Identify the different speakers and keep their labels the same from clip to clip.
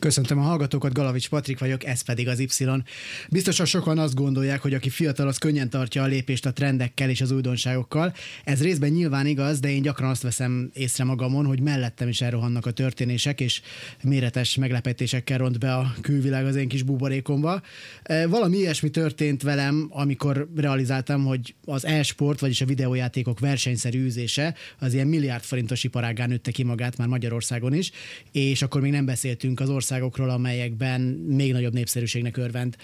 Speaker 1: Köszöntöm a hallgatókat, Galavics Patrik vagyok, ez pedig az Y. Biztosan sokan azt gondolják, hogy aki fiatal, az könnyen tartja a lépést a trendekkel és az újdonságokkal. Ez részben nyilván igaz, de én gyakran azt veszem észre magamon, hogy mellettem is elrohannak a történések, és méretes meglepetésekkel ront be a külvilág az én kis buborékomba. E, valami ilyesmi történt velem, amikor realizáltam, hogy az e-sport, vagyis a videójátékok versenyszerű űzése az ilyen milliárd forintos iparágán nőtte ki magát már Magyarországon is, és akkor még nem beszéltünk az országokról, amelyekben még nagyobb népszerűségnek örvend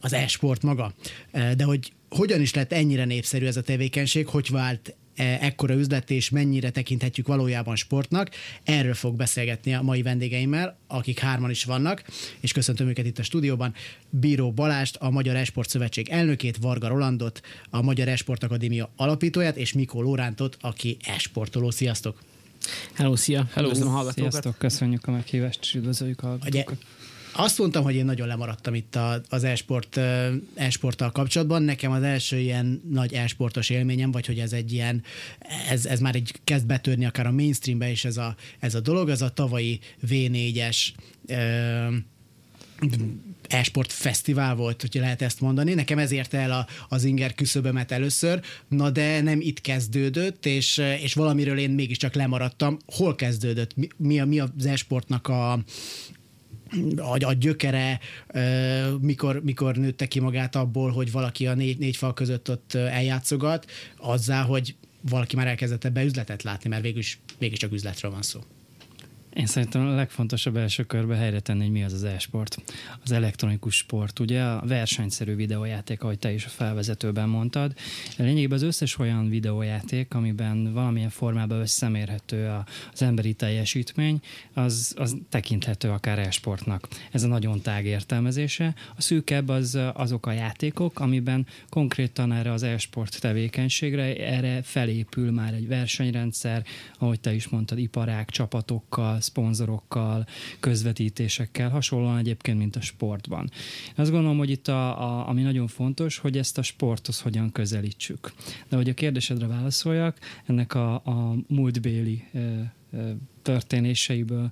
Speaker 1: az e-sport maga. De hogy hogyan is lett ennyire népszerű ez a tevékenység, hogy vált ekkora üzlet, és mennyire tekinthetjük valójában sportnak. Erről fog beszélgetni a mai vendégeimmel, akik hárman is vannak, és köszöntöm őket itt a stúdióban. Bíró Balást, a Magyar Esport Szövetség elnökét, Varga Rolandot, a Magyar Esport Akadémia alapítóját, és Mikó Lórántot, aki esportoló. Sziasztok!
Speaker 2: Hello, szia!
Speaker 3: Hello, Köszönöm a hallgatókat! Sziasztok, köszönjük a meghívást, és üdvözöljük a hallgatókat!
Speaker 1: Azt mondtam, hogy én nagyon lemaradtam itt az e-sport, e-sporttal kapcsolatban. Nekem az első ilyen nagy e-sportos élményem, vagy hogy ez egy ilyen, ez, ez már egy kezd betörni akár a mainstreambe is ez a, ez a dolog, ez a tavalyi V4-es e-sport fesztivál volt, hogyha lehet ezt mondani. Nekem ezért el a, az inger küszöbömet először, na de nem itt kezdődött, és, és valamiről én mégiscsak lemaradtam. Hol kezdődött? Mi, mi, a, mi az e-sportnak a, a, a gyökere, mikor, mikor nőtte ki magát abból, hogy valaki a négy, négy fal között ott eljátszogat, azzá, hogy valaki már elkezdett ebbe üzletet látni, mert végül is, végül csak üzletről van szó.
Speaker 3: Én szerintem a legfontosabb első körbe helyre tenni, hogy mi az az e-sport. Az elektronikus sport, ugye a versenyszerű videójáték, ahogy te is a felvezetőben mondtad. Lényegében az összes olyan videójáték, amiben valamilyen formában összemérhető az emberi teljesítmény, az, az tekinthető akár e-sportnak. Ez a nagyon tág értelmezése. A szűkebb az azok a játékok, amiben konkrétan erre az e-sport tevékenységre, erre felépül már egy versenyrendszer, ahogy te is mondtad, iparák, csapatokkal, szponzorokkal, közvetítésekkel, hasonlóan egyébként, mint a sportban. Azt gondolom, hogy itt a, a, ami nagyon fontos, hogy ezt a sporthoz hogyan közelítsük. De hogy a kérdésedre válaszoljak, ennek a, a múltbéli történéseiből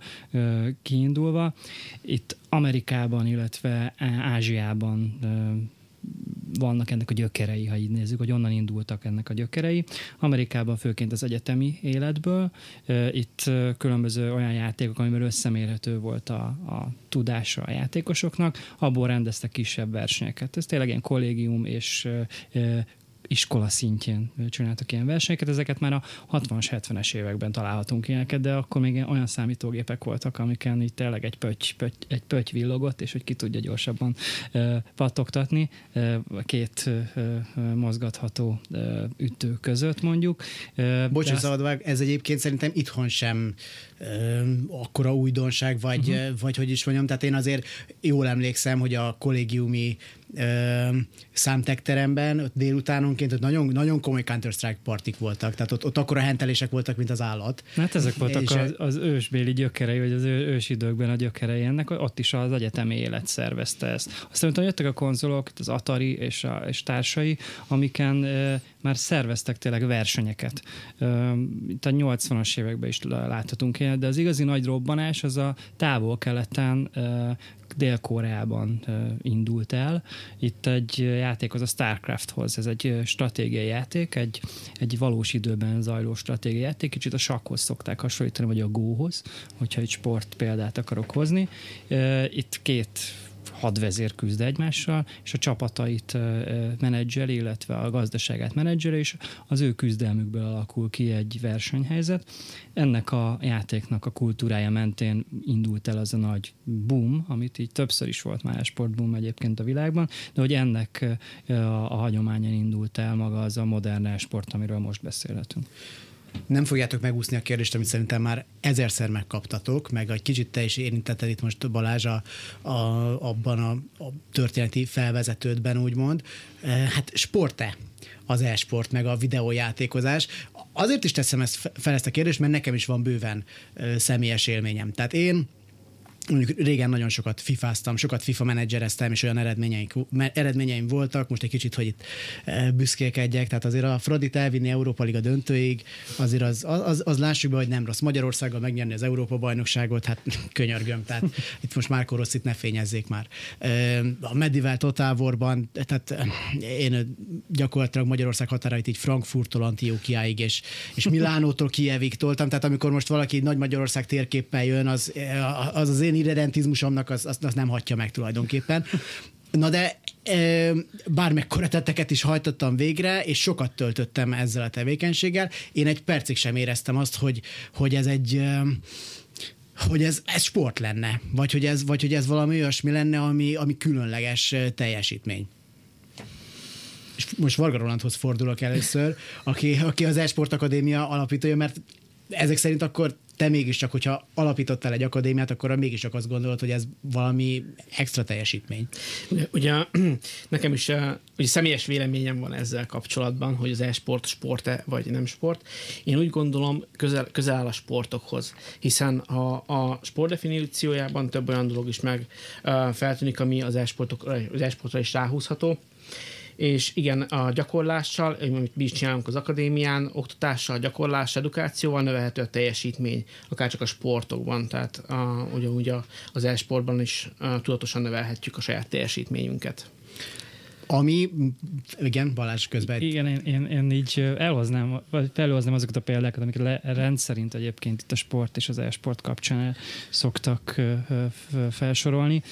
Speaker 3: kiindulva. Itt Amerikában, illetve Ázsiában vannak ennek a gyökerei, ha így nézzük, hogy onnan indultak ennek a gyökerei. Amerikában főként az egyetemi életből. Itt különböző olyan játékok, amiben összemérhető volt a, a tudása a játékosoknak, abból rendeztek kisebb versenyeket. Ez tényleg ilyen kollégium és iskola szintjén csináltak ilyen versenyeket, ezeket már a 60-as, 70-es években találhatunk ilyeneket, de akkor még olyan számítógépek voltak, amiken itt tényleg egy pötty, pötty, egy pötty villogott, és hogy ki tudja gyorsabban uh, pattogtatni uh, két uh, mozgatható uh, ütő között mondjuk.
Speaker 1: Uh, Bocs, azt... ez egyébként szerintem itthon sem akkora újdonság, vagy, uh-huh. vagy hogy is mondjam, tehát én azért jól emlékszem, hogy a kollégiumi számtekteremben, ott délutánonként ott nagyon, nagyon komoly Counter-Strike partik voltak, tehát ott, ott akkora hentelések voltak, mint az állat.
Speaker 3: Hát ezek voltak az, az ősbéli gyökerei, vagy az ősidőkben a gyökerei ennek, ott is az egyetemi élet szervezte ezt. Aztán utána jöttek a konzolok, az Atari és, a, és társai, amiken már szerveztek tényleg versenyeket. Itt a 80-as években is láthatunk ilyen, de az igazi nagy robbanás az a távol-keleten Dél-Koreában indult el. Itt egy játék az a StarCrafthoz, ez egy stratégiai játék, egy, egy valós időben zajló stratégiai játék, kicsit a sakkhoz szokták hasonlítani, vagy a góhoz, hogyha egy sport példát akarok hozni. Itt két hadvezér küzd egymással, és a csapatait menedzsel, illetve a gazdaságát menedzsel, és az ő küzdelmükből alakul ki egy versenyhelyzet. Ennek a játéknak a kultúrája mentén indult el az a nagy boom, amit így többször is volt már sportboom egyébként a világban, de hogy ennek a, a indult el maga az a modern sport, amiről most beszélhetünk.
Speaker 1: Nem fogjátok megúszni a kérdést, amit szerintem már ezerszer megkaptatok, meg egy kicsit te is érintetted itt most Balázs a, a, abban a, a történeti felvezetődben, úgymond. Hát sport-e az e-sport, meg a videójátékozás? Azért is teszem ezt fel ezt a kérdést, mert nekem is van bőven személyes élményem. Tehát én mondjuk régen nagyon sokat fifáztam, sokat FIFA menedzsereztem, és olyan eredményeim, eredményeim voltak, most egy kicsit, hogy itt e, büszkélkedjek, tehát azért a Fradit elvinni Európa Liga döntőig, azért az, az, az lássuk be, hogy nem rossz. Magyarországgal megnyerni az Európa bajnokságot, hát könyörgöm, tehát itt most már Rosszit ne fényezzék már. E, a Medivel Total Warban, tehát én gyakorlatilag Magyarország határait így Frankfurttól Antiochiáig és, és Milánótól Kievig toltam, tehát amikor most valaki Nagy Magyarország térképpel jön, az az, az én irredentizmusomnak az, az, az nem hagyja meg tulajdonképpen. Na de bármekkora tetteket is hajtottam végre, és sokat töltöttem ezzel a tevékenységgel. Én egy percig sem éreztem azt, hogy, hogy ez egy hogy ez, ez sport lenne, vagy hogy ez, vagy hogy ez valami olyasmi lenne, ami, ami különleges teljesítmény. És most Varga Rolandhoz fordulok először, aki, aki az Esport Akadémia alapítója, mert ezek szerint akkor te mégiscsak, hogyha alapítottál egy akadémiát, akkor mégiscsak azt gondolod, hogy ez valami extra teljesítmény.
Speaker 2: Ugye nekem is ugye személyes véleményem van ezzel kapcsolatban, hogy az e-sport sport-e vagy nem sport. Én úgy gondolom, közel, közel áll a sportokhoz, hiszen a, a sport definíciójában több olyan dolog is meg uh, feltűnik, ami az e-sportok, az e-sportra is ráhúzható és igen, a gyakorlással, amit mi is csinálunk az akadémián, oktatással, gyakorlással, edukációval növelhető a teljesítmény, akár csak a sportokban, tehát a, ugyanúgy a, az e-sportban is a, tudatosan növelhetjük a saját teljesítményünket.
Speaker 1: Ami, igen, Balázs közben.
Speaker 3: Igen, én, én, én így elhoznám, vagy felhoznám azokat a példákat, amiket rendszerint egyébként itt a sport és az e-sport kapcsán szoktak felsorolni.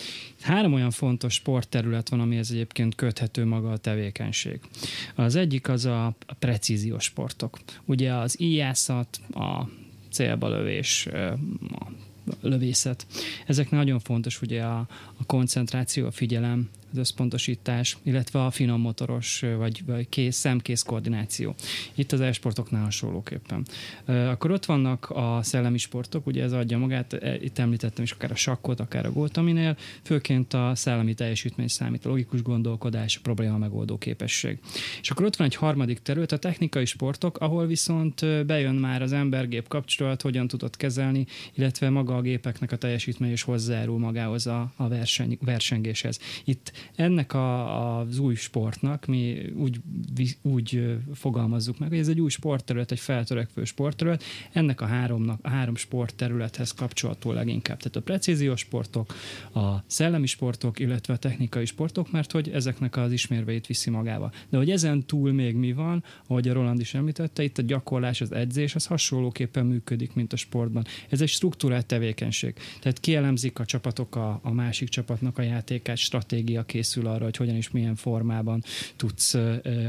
Speaker 3: Három olyan fontos sportterület van, amihez egyébként köthető maga a tevékenység. Az egyik az a precíziós sportok. Ugye az íjászat, a célba lövés, a lövészet. Ezek nagyon fontos ugye a, a koncentráció, a figyelem, az összpontosítás, illetve a finom motoros vagy, vagy kész, szemkész koordináció. Itt az e-sportoknál hasonlóképpen. Akkor ott vannak a szellemi sportok, ugye ez adja magát, e, itt említettem is akár a sakkot, akár a goltaminél, főként a szellemi teljesítmény számít, a logikus gondolkodás, a probléma megoldó képesség. És akkor ott van egy harmadik terület, a technikai sportok, ahol viszont bejön már az ember-gép kapcsolat, hogyan tudod kezelni, illetve maga a gépeknek a teljesítmény és hozzájárul magához a, a verseny, versengéshez. Itt ennek a, az új sportnak mi úgy, úgy fogalmazzuk meg, hogy ez egy új sportterület, egy feltörekvő sportterület, ennek a háromnak, a három sportterülethez kapcsolható leginkább. Tehát a precíziós sportok, a szellemi sportok, illetve a technikai sportok, mert hogy ezeknek az ismérveit viszi magába. De hogy ezen túl még mi van, ahogy a Roland is említette, itt a gyakorlás, az edzés, az hasonlóképpen működik, mint a sportban. Ez egy struktúrált tevékenység. Tehát kielemzik a csapatok a, a másik csapatnak a játékát, stratégia készül arra, hogy hogyan és milyen formában tudsz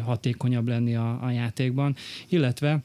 Speaker 3: hatékonyabb lenni a, a játékban, illetve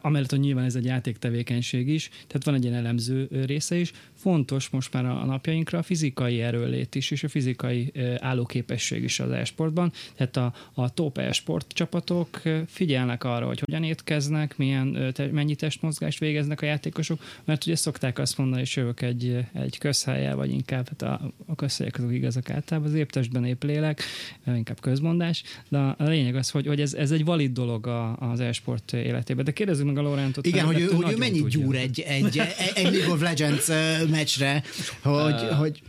Speaker 3: amellett, hogy nyilván ez egy játéktevékenység is, tehát van egy ilyen elemző része is, fontos most már a napjainkra a fizikai erőlét is, és a fizikai állóképesség is az e-sportban. Tehát a, a top e-sport csapatok figyelnek arra, hogy hogyan étkeznek, milyen, mennyi testmozgást végeznek a játékosok, mert ugye szokták azt mondani, hogy jövök egy, egy közhelyel, vagy inkább hát a, a közhelyek azok igazak általában, az épp testben épp lélek, inkább közmondás, de a lényeg az, hogy, hogy ez, ez egy valid dolog a, az e-sport életében. De kérdezzük meg a Lorántot.
Speaker 1: Igen, hogy, ő, hogy ő mennyit gyúr egy, egy, egy, egy League of Legends meccsre, hogy, uh, hogy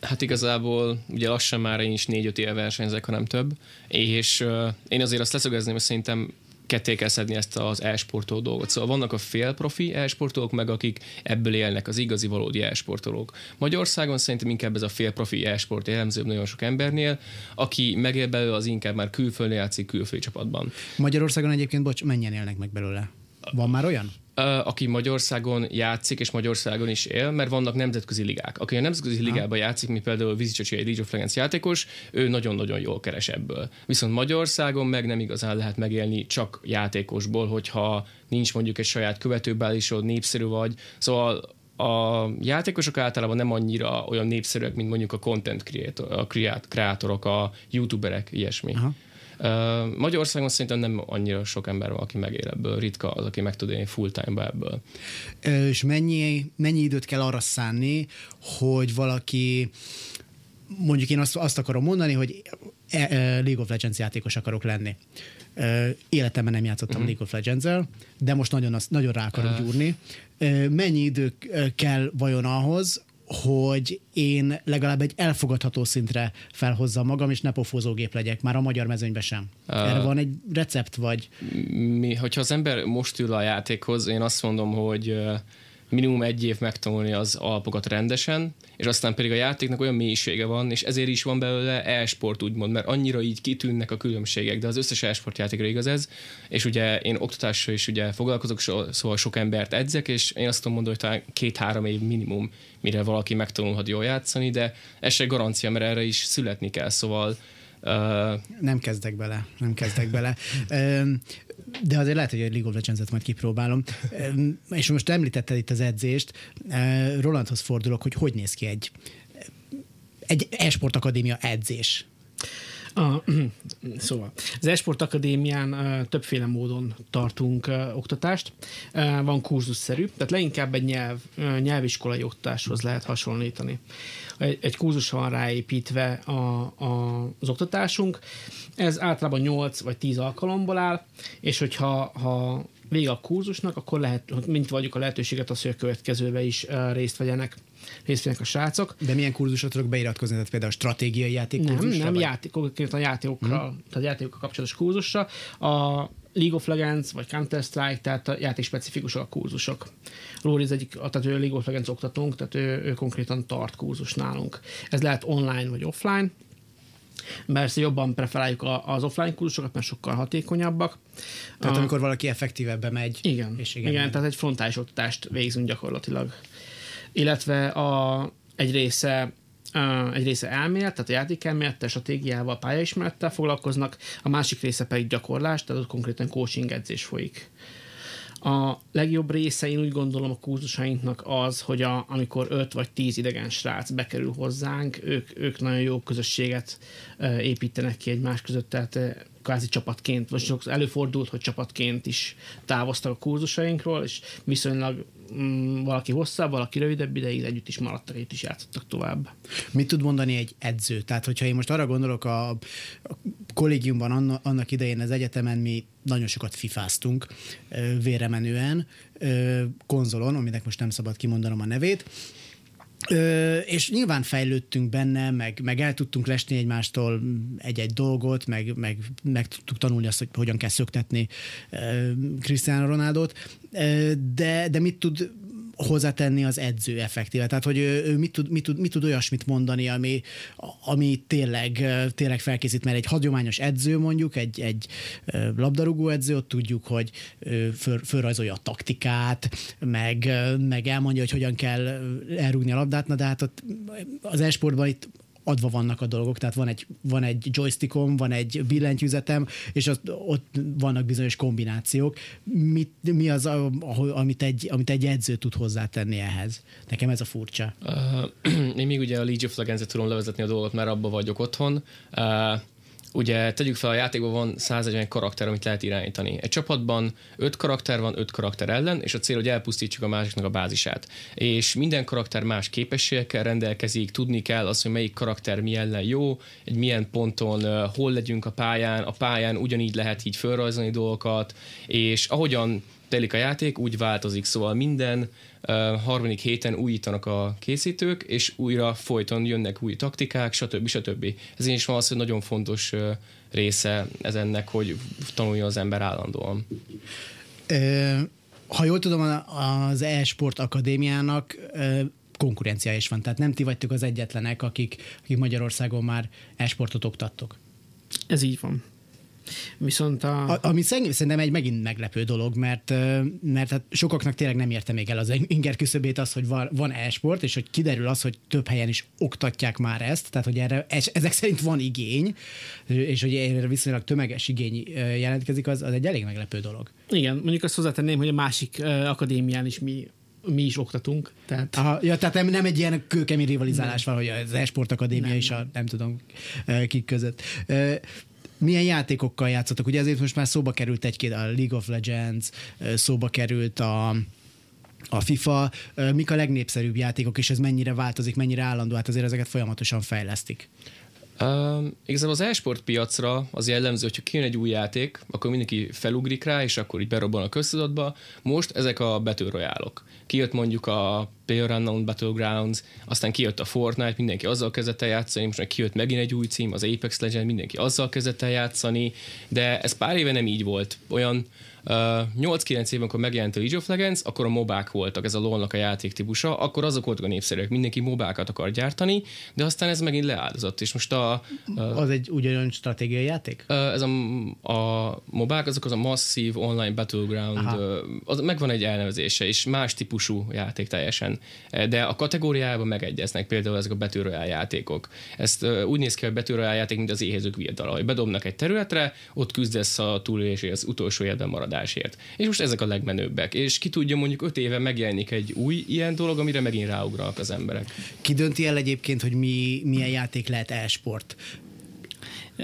Speaker 4: Hát igazából ugye lassan már én is négy-öt éve versenyzek, ha nem több, és uh, én azért azt leszögezném, hogy szerintem ketté kell szedni ezt az e-sportoló dolgot. Szóval vannak a félprofi e-sportolók, meg akik ebből élnek, az igazi valódi e-sportolók. Magyarországon szerintem inkább ez a félprofi e-sport jellemzőbb nagyon sok embernél, aki megél belőle, az inkább már külföldön játszik külföldi csapatban.
Speaker 1: Magyarországon egyébként, bocs, mennyien élnek meg belőle? Van már olyan?
Speaker 4: Aki Magyarországon játszik, és Magyarországon is él, mert vannak nemzetközi ligák. Aki a nemzetközi ligában játszik, mint például Vizicsacsi, egy League of Legends játékos, ő nagyon-nagyon jól keres ebből. Viszont Magyarországon meg nem igazán lehet megélni csak játékosból, hogyha nincs mondjuk egy saját követőbálisod, népszerű vagy. Szóval a játékosok általában nem annyira olyan népszerűek, mint mondjuk a content creator, a kreátorok, a youtuberek, ilyesmi. Aha. Magyarországon szerintem nem annyira sok ember van, aki megél ebből. Ritka az, aki meg tud élni full time ebből.
Speaker 1: És mennyi, mennyi időt kell arra szánni, hogy valaki mondjuk én azt, azt akarom mondani, hogy e, e, League of Legends játékos akarok lenni. Életemben nem játszottam uh-huh. League of legends de most nagyon, nagyon rá akarok uh. gyúrni. Mennyi idő kell vajon ahhoz, hogy én legalább egy elfogadható szintre felhozzam magam, és ne pofózógép legyek, már a magyar mezőnyben sem. Uh, Erre van egy recept, vagy?
Speaker 4: Mi, hogyha az ember most ül a játékhoz, én azt mondom, hogy minimum egy év megtanulni az alapokat rendesen, és aztán pedig a játéknak olyan mélysége van, és ezért is van belőle e-sport úgymond, mert annyira így kitűnnek a különbségek, de az összes e-sport játékra igaz ez, és ugye én oktatással is ugye foglalkozok, szóval sok embert edzek, és én azt tudom mondani, hogy talán két-három év minimum, mire valaki megtanulhat jól játszani, de ez se garancia, mert erre is születni kell, szóval
Speaker 1: Uh, nem kezdek bele, nem kezdek bele. De azért lehet, hogy a League of Legends-et majd kipróbálom. És most említetted itt az edzést. Rolandhoz fordulok, hogy hogy néz ki egy, egy e-sport akadémia edzés.
Speaker 2: A, szóval, az Esport Akadémián többféle módon tartunk oktatást. Van kurzusszerű, tehát leginkább egy nyelv, nyelviskolai oktatáshoz lehet hasonlítani. Egy, egy kurzus van ráépítve a, a, az oktatásunk. Ez általában 8 vagy 10 alkalomból áll, és hogyha ha vége a kurzusnak, akkor lehet, mint vagyunk a lehetőséget az, hogy a következőbe is részt vegyenek részt a srácok.
Speaker 1: De milyen kurzusra tudok beiratkozni? Tehát például a stratégiai játék
Speaker 2: Nem, nem játék, a játékokkal, hmm. tehát játékokkal kapcsolatos kurzusra. A League of Legends vagy Counter-Strike, tehát a játék specifikusok a kurzusok. Lóri az egyik, tehát ő League of Legends oktatónk, tehát ő, ő konkrétan tart kurzus nálunk. Ez lehet online vagy offline, mert jobban preferáljuk az offline kurzusokat, mert sokkal hatékonyabbak.
Speaker 1: Tehát a, amikor valaki effektívebben megy.
Speaker 2: Igen, és igen, igen tehát egy frontális oktatást végzünk gyakorlatilag illetve a, egy része egy része elmélet, tehát a játékelmélettel, stratégiával, pályaismerettel foglalkoznak, a másik része pedig gyakorlás, tehát ott konkrétan coaching edzés folyik. A legjobb része én úgy gondolom a kurzusainknak az, hogy a, amikor 5 vagy 10 idegen srác bekerül hozzánk, ők, ők nagyon jó közösséget építenek ki egymás között, tehát kvázi csapatként, vagy sokszor előfordult, hogy csapatként is távoztak a kurzusainkról, és viszonylag mm, valaki hosszabb, valaki rövidebb ideig együtt is maradtak, együtt is játszottak tovább.
Speaker 1: Mit tud mondani egy edző? Tehát, hogyha én most arra gondolok, a, a kollégiumban anna, annak idején az egyetemen mi nagyon sokat fifáztunk véremenően, konzolon, aminek most nem szabad kimondanom a nevét, Ö, és nyilván fejlődtünk benne, meg, meg el tudtunk lesni egymástól egy-egy dolgot, meg, meg, meg tudtuk tanulni azt, hogy hogyan kell szöktetni Cristiano Ronaldot, de, de mit tud hozzátenni az edző effektíve. Tehát, hogy ő, ő mit, tud, mit, tud, mit tud olyasmit mondani, ami, ami tényleg, tényleg felkészít, mert egy hagyományos edző mondjuk, egy, egy labdarúgó edző, ott tudjuk, hogy föl, fölrajzolja a taktikát, meg, meg elmondja, hogy hogyan kell elrúgni a labdát, na de hát ott az esportban itt adva vannak a dolgok, tehát van egy, van egy joystickom, van egy billentyűzetem, és az, ott vannak bizonyos kombinációk. Mit, mi az, amit egy, amit egy edző tud hozzátenni ehhez? Nekem ez a furcsa.
Speaker 4: Uh, én még ugye a League of Legends-et tudom levezetni a dolgot, mert abba vagyok otthon. Uh, ugye tegyük fel, a játékban van 140 karakter, amit lehet irányítani. Egy csapatban 5 karakter van, 5 karakter ellen, és a cél, hogy elpusztítsuk a másiknak a bázisát. És minden karakter más képességekkel rendelkezik, tudni kell az, hogy melyik karakter mi ellen jó, egy milyen ponton hol legyünk a pályán, a pályán ugyanígy lehet így felrajzolni dolgokat, és ahogyan telik a játék, úgy változik, szóval minden harmadik héten újítanak a készítők, és újra folyton jönnek új taktikák, stb. stb. Ez is van az, hogy nagyon fontos része ez ennek, hogy tanulja az ember állandóan.
Speaker 1: Ha jól tudom, az e-sport akadémiának konkurenciája is van, tehát nem ti vagytok az egyetlenek, akik, akik Magyarországon már e-sportot oktattok.
Speaker 2: Ez így van. Viszont a...
Speaker 1: a ami szerintem egy megint meglepő dolog, mert, mert hát sokaknak tényleg nem érte még el az inger küszöbét az, hogy van, e-sport, és hogy kiderül az, hogy több helyen is oktatják már ezt, tehát hogy erre ezek szerint van igény, és hogy erre viszonylag tömeges igény jelentkezik, az, az egy elég meglepő dolog.
Speaker 2: Igen, mondjuk azt hozzátenném, hogy a másik akadémián is mi mi is oktatunk. Tehát...
Speaker 1: Aha, ja, tehát nem, nem egy ilyen kőkemény rivalizálás van, hogy az e-sport akadémia nem, és a nem tudom kik között milyen játékokkal játszotok? Ugye ezért most már szóba került egy-két, a League of Legends, szóba került a, a FIFA. Mik a legnépszerűbb játékok, és ez mennyire változik, mennyire állandó? Hát azért ezeket folyamatosan fejlesztik.
Speaker 4: Uh, igazából az e-sport piacra az jellemző, hogyha kijön egy új játék, akkor mindenki felugrik rá, és akkor így berobban a köztudatba. Most ezek a Battle Royale-ok. Kijött mondjuk a PlayerUnknown Battlegrounds, aztán kijött a Fortnite, mindenki azzal kezdett el játszani, most meg kijött megint egy új cím, az Apex Legend, mindenki azzal kezdett el játszani, de ez pár éve nem így volt. Olyan 8-9 évben, amikor megjelent a League of Legends, akkor a mobák voltak, ez a lol a játéktípusa, akkor azok voltak a népszerűek, mindenki mobákat akar gyártani, de aztán ez megint leáldozott, és most a...
Speaker 1: Az egy ugyanolyan stratégiai játék?
Speaker 4: Ez a, a mobák, azok az a Massive Online Battleground, uh, az megvan egy elnevezése, és más típusú játék teljesen, de a kategóriában megegyeznek, például ezek a Royale játékok. Ezt úgy néz ki, hogy Royale játék, mint az éhezők viadala, hogy bedobnak egy területre, ott küzdesz a túlélés, az utolsó életben marad adásért. És most ezek a legmenőbbek. És ki tudja, mondjuk öt éve megjelenik egy új ilyen dolog, amire megint ráugranak az emberek.
Speaker 1: Ki dönti el egyébként, hogy mi, milyen játék lehet e-sport?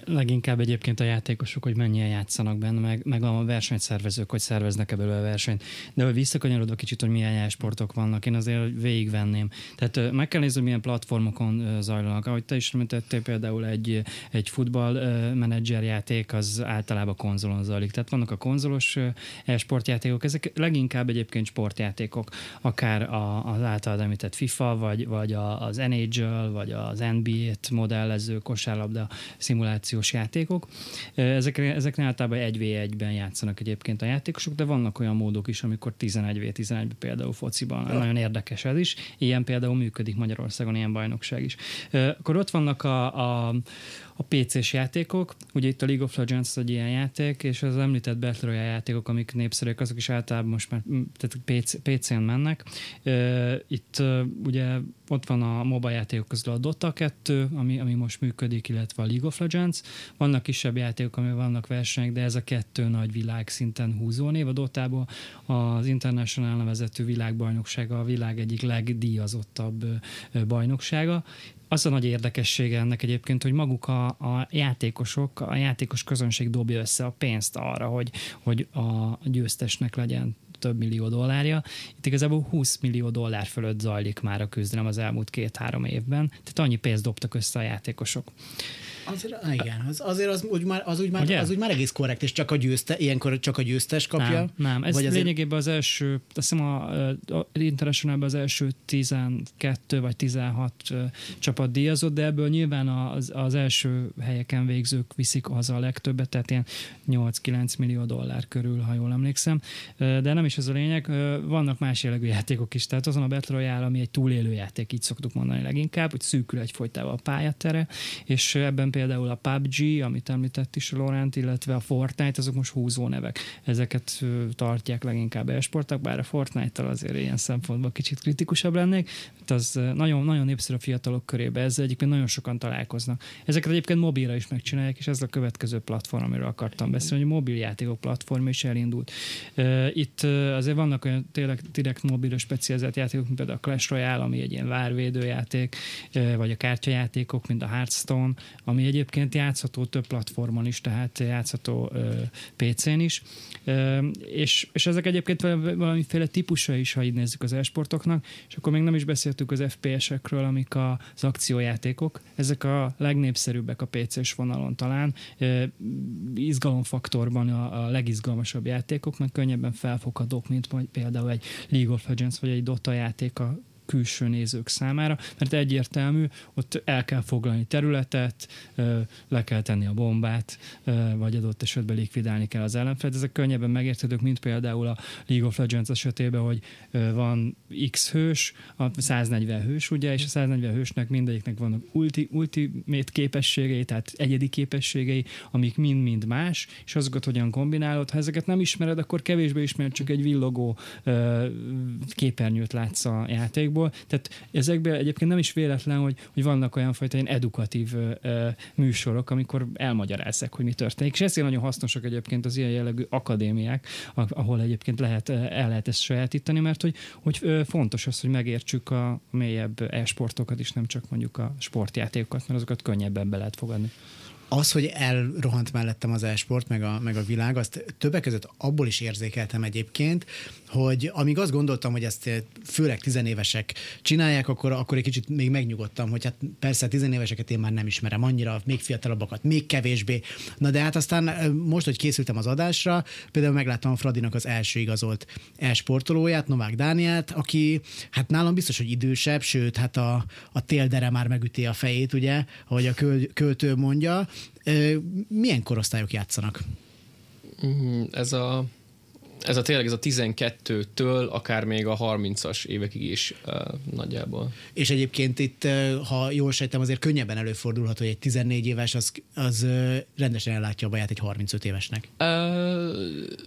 Speaker 3: Leginkább egyébként a játékosok, hogy mennyien játszanak benne, meg, meg a versenyszervezők, hogy szerveznek ebből a versenyt. De hogy visszakanyarodva kicsit, hogy milyen sportok vannak, én azért végigvenném. Tehát meg kell nézni, milyen platformokon zajlanak. Ahogy te is említettél, például egy, egy futball menedzser játék az általában konzolon zajlik. Tehát vannak a konzolos sportjátékok, ezek leginkább egyébként sportjátékok, akár az általad említett FIFA, vagy, vagy az NHL, vagy az NBA-t modellező kosárlabda szimuláció szimulációs játékok. Ezek, ezeknél általában 1v1-ben játszanak egyébként a játékosok, de vannak olyan módok is, amikor 11v11-ben például fociban. Ja. Nagyon érdekes ez is. Ilyen például működik Magyarországon, ilyen bajnokság is. Akkor ott vannak a, a a PC-s játékok, ugye itt a League of Legends egy ilyen játék, és az említett Battle Royale játékok, amik népszerűek, azok is általában most már tehát PC, PC-n mennek. Itt ugye ott van a mobile játékok közül a Dota 2, ami, ami most működik, illetve a League of Legends. Vannak kisebb játékok, ami vannak versenyek, de ez a kettő nagy világ szinten húzó név. A Dotából az International nevezető világbajnoksága a világ egyik legdíjazottabb bajnoksága, az a nagy érdekessége ennek egyébként, hogy maguk a, a játékosok, a játékos közönség dobja össze a pénzt arra, hogy, hogy a győztesnek legyen több millió dollárja. Itt igazából 20 millió dollár fölött zajlik már a küzdelem az elmúlt két-három évben, tehát annyi pénzt dobtak össze a játékosok.
Speaker 1: Azért, igen, az, azért az úgy, már, az, úgy már, az úgy már egész korrekt, és csak a győzte, ilyenkor csak a győztes kapja.
Speaker 3: Nem, nem. ez vagy azért... lényegében az első, azt hiszem a, a international az első 12 vagy 16 csapat díjazott, de ebből nyilván az, az első helyeken végzők viszik haza a legtöbbet, tehát ilyen 8-9 millió dollár körül, ha jól emlékszem. De nem is ez a lényeg, vannak más jellegű játékok is, tehát azon a Battle Royale, ami egy túlélő játék, így szoktuk mondani leginkább, hogy szűkül egyfolytában a pályatere, és ebben például a PUBG, amit említett is Laurent, illetve a Fortnite, azok most húzó nevek. Ezeket tartják leginkább e-sportok, bár a Fortnite-tal azért ilyen szempontból kicsit kritikusabb lennék, mert az nagyon, nagyon népszerű a fiatalok körébe, ezzel egyébként nagyon sokan találkoznak. Ezeket egyébként mobilra is megcsinálják, és ez a következő platform, amiről akartam beszélni, hogy mobiljátékok platform is elindult. Itt azért vannak olyan tényleg direkt mobilra specializált játékok, mint például a Clash Royale, ami egy ilyen várvédő játék, vagy a kártyajátékok, mint a Hearthstone, ami egyébként játszható több platformon is, tehát játszható PC-n is, és, és ezek egyébként valamiféle típusa is, ha így nézzük az esportoknak, és akkor még nem is beszéltük az FPS-ekről, amik az akciójátékok, ezek a legnépszerűbbek a PC-s vonalon talán, izgalomfaktorban a, a legizgalmasabb játékok, meg könnyebben felfoghatók, mint például egy League of Legends vagy egy Dota játék a külső nézők számára, mert egyértelmű, ott el kell foglalni területet, le kell tenni a bombát, vagy adott esetben likvidálni kell az ellenfelet. Ezek könnyebben megérthetők, mint például a League of Legends esetében, hogy van X hős, a 140 hős, ugye, és a 140 hősnek mindegyiknek vannak ulti, ultimate képességei, tehát egyedi képességei, amik mind-mind más, és azokat hogyan kombinálod. Ha ezeket nem ismered, akkor kevésbé ismered, csak egy villogó képernyőt látsz a játékból, szempontból. Tehát ezekben egyébként nem is véletlen, hogy, hogy vannak olyan fajta ilyen edukatív ö, műsorok, amikor elmagyarázzák, hogy mi történik. És ezért nagyon hasznosak egyébként az ilyen jellegű akadémiák, ahol egyébként lehet, el lehet ezt sajátítani, mert hogy, hogy fontos az, hogy megértsük a mélyebb e-sportokat is, nem csak mondjuk a sportjátékokat, mert azokat könnyebben be lehet fogadni.
Speaker 1: az, hogy elrohant mellettem az e-sport, meg a, meg a világ, azt többek között abból is érzékeltem egyébként, hogy amíg azt gondoltam, hogy ezt főleg tizenévesek csinálják, akkor, akkor egy kicsit még megnyugodtam, hogy hát persze tizenéveseket én már nem ismerem annyira, még fiatalabbakat, még kevésbé. Na de hát aztán most, hogy készültem az adásra, például megláttam a Fradinak az első igazolt e-sportolóját, Novák Dániát, aki hát nálam biztos, hogy idősebb, sőt, hát a, a téldere már megüti a fejét, ugye, ahogy a költő mondja. Milyen korosztályok játszanak?
Speaker 4: Mm, ez a ez a tényleg ez a 12-től akár még a 30-as évekig is uh, nagyjából.
Speaker 1: És egyébként itt, ha jól sejtem, azért könnyebben előfordulhat, hogy egy 14 éves az, az rendesen ellátja a baját egy 35 évesnek. Uh,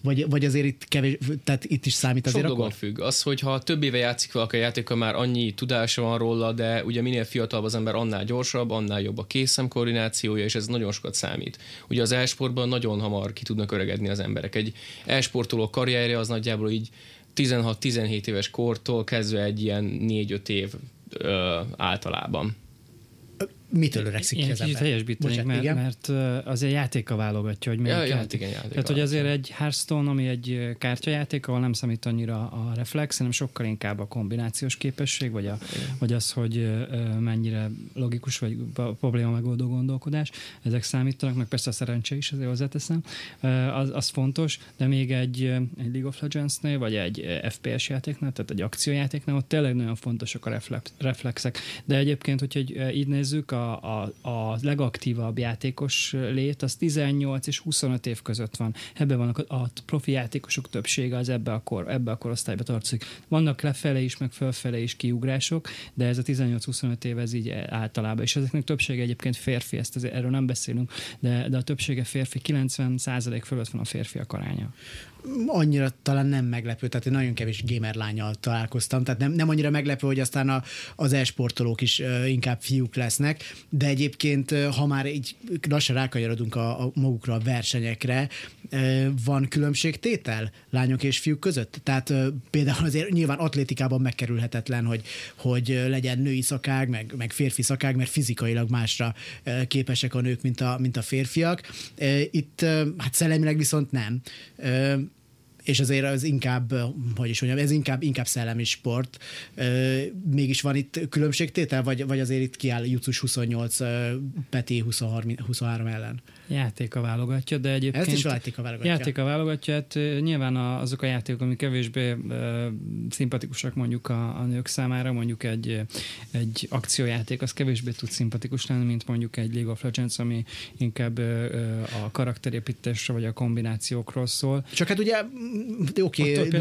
Speaker 1: vagy, vagy azért itt kevés, tehát itt is számít azért
Speaker 4: Sok akkor? függ. Az, hogyha több éve játszik valaki a játékkal, már annyi tudása van róla, de ugye minél fiatalabb az ember, annál gyorsabb, annál jobb a készem koordinációja, és ez nagyon sokat számít. Ugye az e nagyon hamar ki tudnak öregedni az emberek. Egy e-sportoló karrierje az nagyjából így 16-17 éves kortól kezdve egy ilyen 4-5 év ö, általában
Speaker 1: mitől öregszik ki az ember?
Speaker 3: helyesbítenék, mert, igen? mert azért játéka válogatja, hogy
Speaker 4: melyik ja, hát igen,
Speaker 3: Tehát, hogy azért egy Hearthstone, ami egy kártyajáték, ahol nem számít annyira a reflex, hanem sokkal inkább a kombinációs képesség, vagy, a, vagy az, hogy mennyire logikus, vagy probléma megoldó gondolkodás, ezek számítanak, meg persze a szerencse is, azért hozzáteszem, az, az fontos, de még egy, egy League of Legends-nél, vagy egy FPS játéknál, tehát egy akciójátéknál, ott tényleg nagyon fontosak a reflexek. De egyébként, hogyha így nézzük, a a, legaktívabb játékos lét az 18 és 25 év között van. Ebben vannak a, a profi játékosok többsége, az ebbe a, kor, ebbe a korosztályba tartozik. Vannak lefele is, meg fölfele is kiugrások, de ez a 18-25 év ez így általában. És ezeknek többsége egyébként férfi, ezt azért, erről nem beszélünk, de, de a többsége férfi, 90 fölött van a férfiak aránya
Speaker 1: annyira talán nem meglepő, tehát én nagyon kevés gamer lányal találkoztam, tehát nem, nem annyira meglepő, hogy aztán a, az e-sportolók is uh, inkább fiúk lesznek, de egyébként, uh, ha már így lassan rákanyarodunk a, a magukra a versenyekre, uh, van különbségtétel lányok és fiúk között? Tehát uh, például azért nyilván atlétikában megkerülhetetlen, hogy, hogy legyen női szakág, meg, meg férfi szakág, mert fizikailag másra uh, képesek a nők, mint a, mint a férfiak. Uh, itt uh, hát szellemileg viszont nem. Uh, és azért az inkább, hogy is mondjam, ez inkább, inkább szellemi sport. Mégis van itt különbségtétel, vagy, vagy azért itt kiáll Jucus 28, Peti 23, 23 ellen?
Speaker 3: Játéka válogatja, de egyébként...
Speaker 1: Ezt is játéka válogatja.
Speaker 3: Játéka válogatja, hát nyilván azok a játékok, amik kevésbé szimpatikusak mondjuk a, a nők számára, mondjuk egy, egy akciójáték, az kevésbé tud szimpatikus lenni, mint mondjuk egy League of Legends, ami inkább a karakterépítésre vagy a kombinációkról szól.
Speaker 1: Csak hát ugye oké, okay, egy,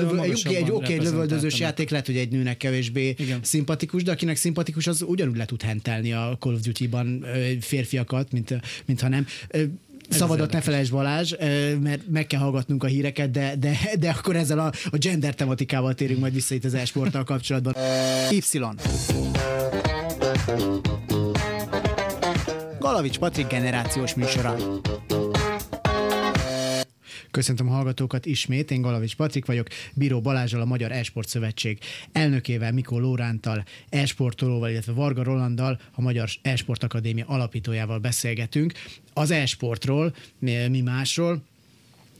Speaker 1: egy, okay, egy lövöldözős játék lehet, hogy egy nőnek kevésbé Igen. szimpatikus, de akinek szimpatikus, az ugyanúgy le tud hentelni a Call of Duty-ban férfiakat, mint, mint ha nem. Szabadot ne felejtsd Balázs, mert meg kell hallgatnunk a híreket, de, de, de akkor ezzel a, a gender tematikával térünk majd vissza itt az esporttal kapcsolatban. Y. Galavics Patrik generációs műsora. Köszöntöm a hallgatókat ismét, én Galavics Patrik vagyok, Bíró Balázsal, a Magyar Esport Szövetség elnökével, Mikó Lórántal, esportolóval, illetve Varga Rolanddal, a Magyar Esport Akadémia alapítójával beszélgetünk. Az esportról, mi másról,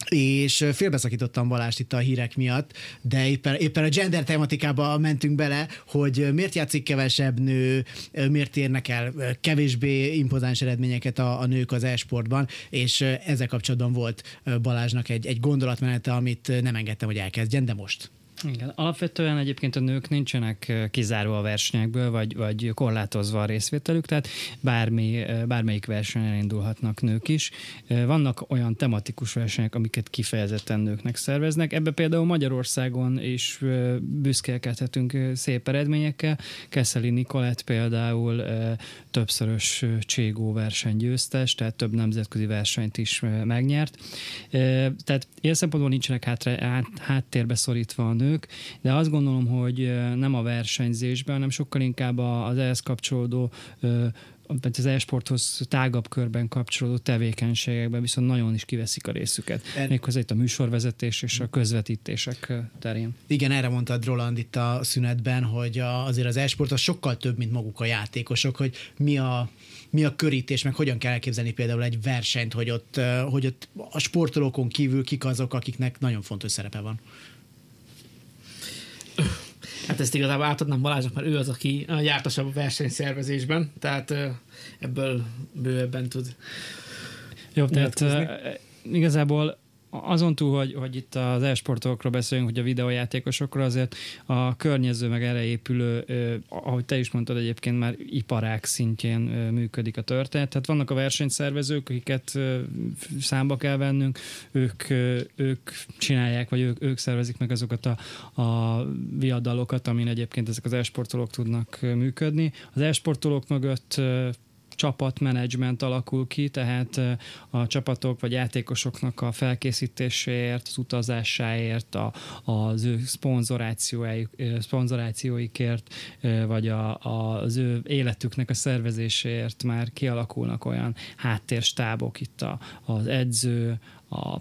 Speaker 1: és félbeszakítottam Balást itt a hírek miatt, de éppen, éppen a gender tematikába mentünk bele, hogy miért játszik kevesebb nő, miért érnek el kevésbé impozáns eredményeket a, a nők az e-sportban, és ezzel kapcsolatban volt Balázsnak egy, egy gondolatmenete, amit nem engedtem, hogy elkezdjen, de most.
Speaker 3: Igen, alapvetően egyébként a nők nincsenek kizárva a versenyekből, vagy, vagy korlátozva a részvételük, tehát bármi, bármelyik versenyen indulhatnak nők is. Vannak olyan tematikus versenyek, amiket kifejezetten nőknek szerveznek. Ebbe például Magyarországon is büszkélkedhetünk szép eredményekkel. Keszeli Nikolett például többszörös Cségó versenygyőztes, tehát több nemzetközi versenyt is megnyert. Tehát ilyen szempontból nincsenek hátra, háttérbe szorítva a nők, de azt gondolom, hogy nem a versenyzésben, hanem sokkal inkább az ehhez kapcsolódó az e-sporthoz tágabb körben kapcsolódó tevékenységekben viszont nagyon is kiveszik a részüket. Er... Méghozzá itt a műsorvezetés és a közvetítések terén.
Speaker 1: Igen, erre mondtad Roland itt a szünetben, hogy azért az e-sport az sokkal több, mint maguk a játékosok, hogy mi a mi a körítés, meg hogyan kell elképzelni például egy versenyt, hogy ott, hogy ott a sportolókon kívül kik azok, akiknek nagyon fontos szerepe van.
Speaker 2: Hát ezt igazából átadnám Balázsnak, mert ő az, aki a jártasabb a versenyszervezésben, tehát ebből bővebben tud.
Speaker 3: Jó, tehát igazából azon túl, hogy, hogy itt az e-sportokról beszélünk, hogy a videójátékosokról, azért a környező meg erre épülő, ahogy te is mondtad egyébként már iparák szintjén működik a történet. Tehát vannak a versenyszervezők, akiket számba kell vennünk, ők, ők csinálják, vagy ők, ők szervezik meg azokat a, a viadalokat, amin egyébként ezek az e-sportolók tudnak működni. Az e-sportolók mögött csapatmenedzsment alakul ki, tehát a csapatok vagy játékosoknak a felkészítéséért, az utazásáért, a, az ő szponzorációikért, vagy a, a, az ő életüknek a szervezéséért már kialakulnak olyan háttérstábok, itt a, az edző, a